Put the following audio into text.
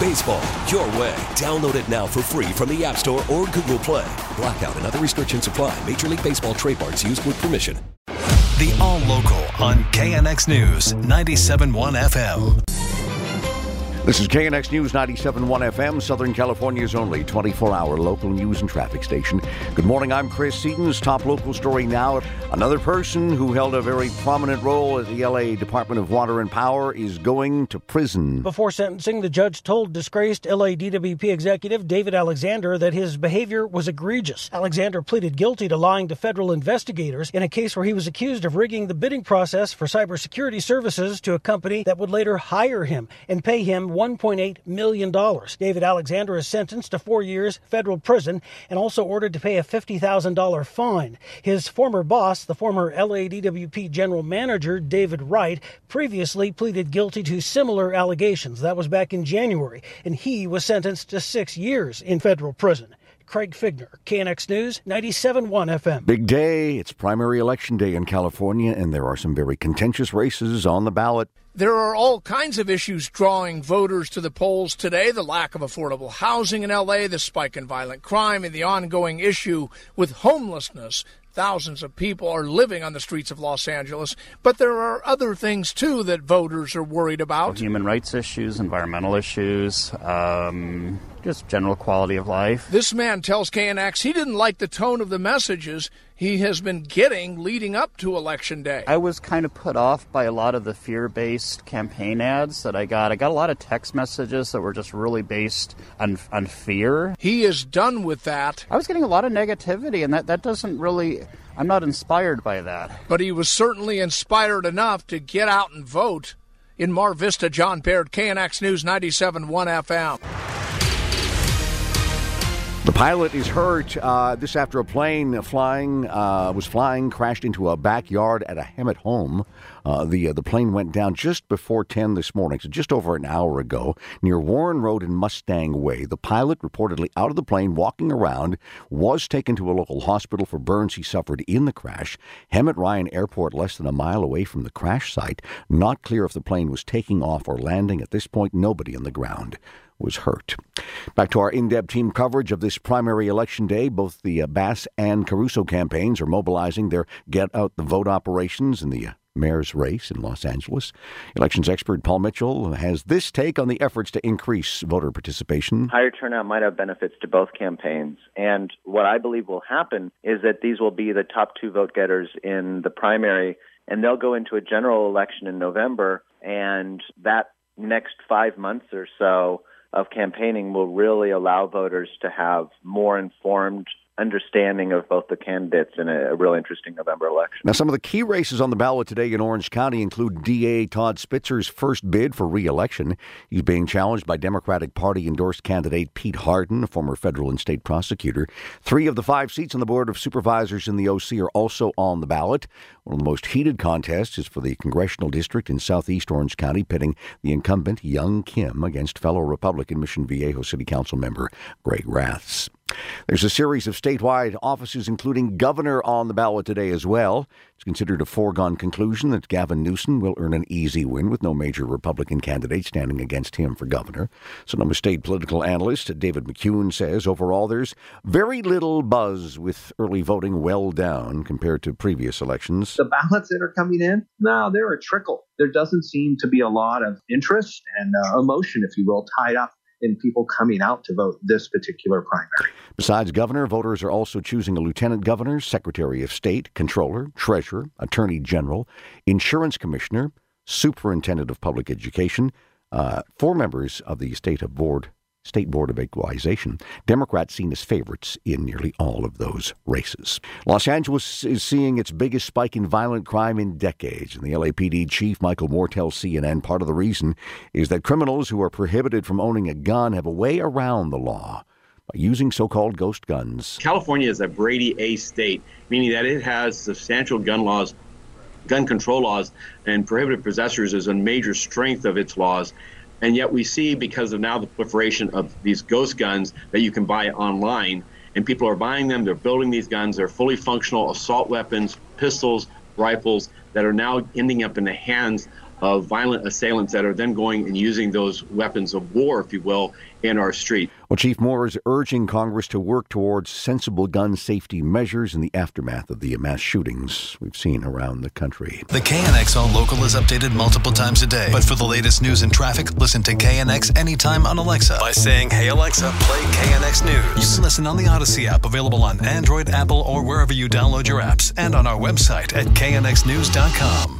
Baseball, your way. Download it now for free from the App Store or Google Play. Blackout and other restrictions apply. Major League Baseball trademarks used with permission. The All Local on KNX News 97.1 FM. This is KNX News 97.1 FM, Southern California's only 24-hour local news and traffic station. Good morning, I'm Chris Seaton's top local story now. Another person who held a very prominent role at the LA Department of Water and Power is going to prison. Before sentencing, the judge told disgraced LA DWP executive David Alexander that his behavior was egregious. Alexander pleaded guilty to lying to federal investigators in a case where he was accused of rigging the bidding process for cybersecurity services to a company that would later hire him and pay him $1.8 million. David Alexander is sentenced to four years federal prison and also ordered to pay a $50,000 fine. His former boss, the former LADWP general manager, David Wright, previously pleaded guilty to similar allegations. That was back in January, and he was sentenced to six years in federal prison. Craig Fiegener, KNX News, 97.1 FM. Big day. It's primary election day in California, and there are some very contentious races on the ballot. There are all kinds of issues drawing voters to the polls today the lack of affordable housing in LA, the spike in violent crime, and the ongoing issue with homelessness. Thousands of people are living on the streets of Los Angeles, but there are other things too that voters are worried about. Human rights issues, environmental issues, um, just general quality of life. This man tells KNX he didn't like the tone of the messages he has been getting leading up to Election Day. I was kind of put off by a lot of the fear based campaign ads that I got. I got a lot of text messages that were just really based on, on fear. He is done with that. I was getting a lot of negativity, and that, that doesn't really. I'm not inspired by that. But he was certainly inspired enough to get out and vote. In Mar Vista, John Baird, KNX News 97.1 FM. The pilot is hurt. Uh, this after a plane flying uh, was flying crashed into a backyard at a Hemet home. Uh, the uh, the plane went down just before 10 this morning, so just over an hour ago, near Warren Road and Mustang Way. The pilot, reportedly out of the plane, walking around, was taken to a local hospital for burns he suffered in the crash. Hemet Ryan Airport, less than a mile away from the crash site. Not clear if the plane was taking off or landing. At this point, nobody on the ground was hurt. Back to our in depth team coverage of this primary election day. Both the uh, Bass and Caruso campaigns are mobilizing their get out the vote operations in the uh, mayor's race in Los Angeles. Elections expert Paul Mitchell has this take on the efforts to increase voter participation. Higher turnout might have benefits to both campaigns. And what I believe will happen is that these will be the top two vote getters in the primary, and they'll go into a general election in November. And that next five months or so of campaigning will really allow voters to have more informed understanding of both the candidates in a, a real interesting November election. Now, some of the key races on the ballot today in Orange County include DA Todd Spitzer's first bid for re-election. He's being challenged by Democratic Party endorsed candidate Pete Hardin, a former federal and state prosecutor. Three of the five seats on the Board of Supervisors in the OC are also on the ballot. One of the most heated contests is for the congressional district in southeast Orange County, pitting the incumbent Young Kim against fellow Republican Mission Viejo City Council member Greg Raths. There's a series of statewide offices, including governor, on the ballot today as well. It's considered a foregone conclusion that Gavin Newsom will earn an easy win with no major Republican candidate standing against him for governor. Sonoma State political analyst David McCuan says overall there's very little buzz with early voting well down compared to previous elections. The ballots that are coming in, no, they're a trickle. There doesn't seem to be a lot of interest and uh, emotion, if you will, tied up in people coming out to vote this particular primary. Besides governor, voters are also choosing a lieutenant governor, secretary of state, controller, treasurer, attorney general, insurance commissioner, superintendent of public education, uh, four members of the state of board State Board of Equalization. Democrats seen as favorites in nearly all of those races. Los Angeles is seeing its biggest spike in violent crime in decades, and the LAPD chief Michael Moore tells CNN part of the reason is that criminals who are prohibited from owning a gun have a way around the law by using so called ghost guns. California is a Brady A state, meaning that it has substantial gun laws, gun control laws, and prohibited possessors is a major strength of its laws. And yet we see, because of now the proliferation of these ghost guns that you can buy online, and people are buying them, they're building these guns, they're fully functional assault weapons, pistols, rifles that are now ending up in the hands of violent assailants that are then going and using those weapons of war, if you will, in our street. Well, Chief Moore is urging Congress to work towards sensible gun safety measures in the aftermath of the mass shootings we've seen around the country. The KNX All Local is updated multiple times a day. But for the latest news and traffic, listen to KNX anytime on Alexa by saying, Hey Alexa, play KNX News. You can listen on the Audacy app, available on Android, Apple, or wherever you download your apps, and on our website at knxnews.com.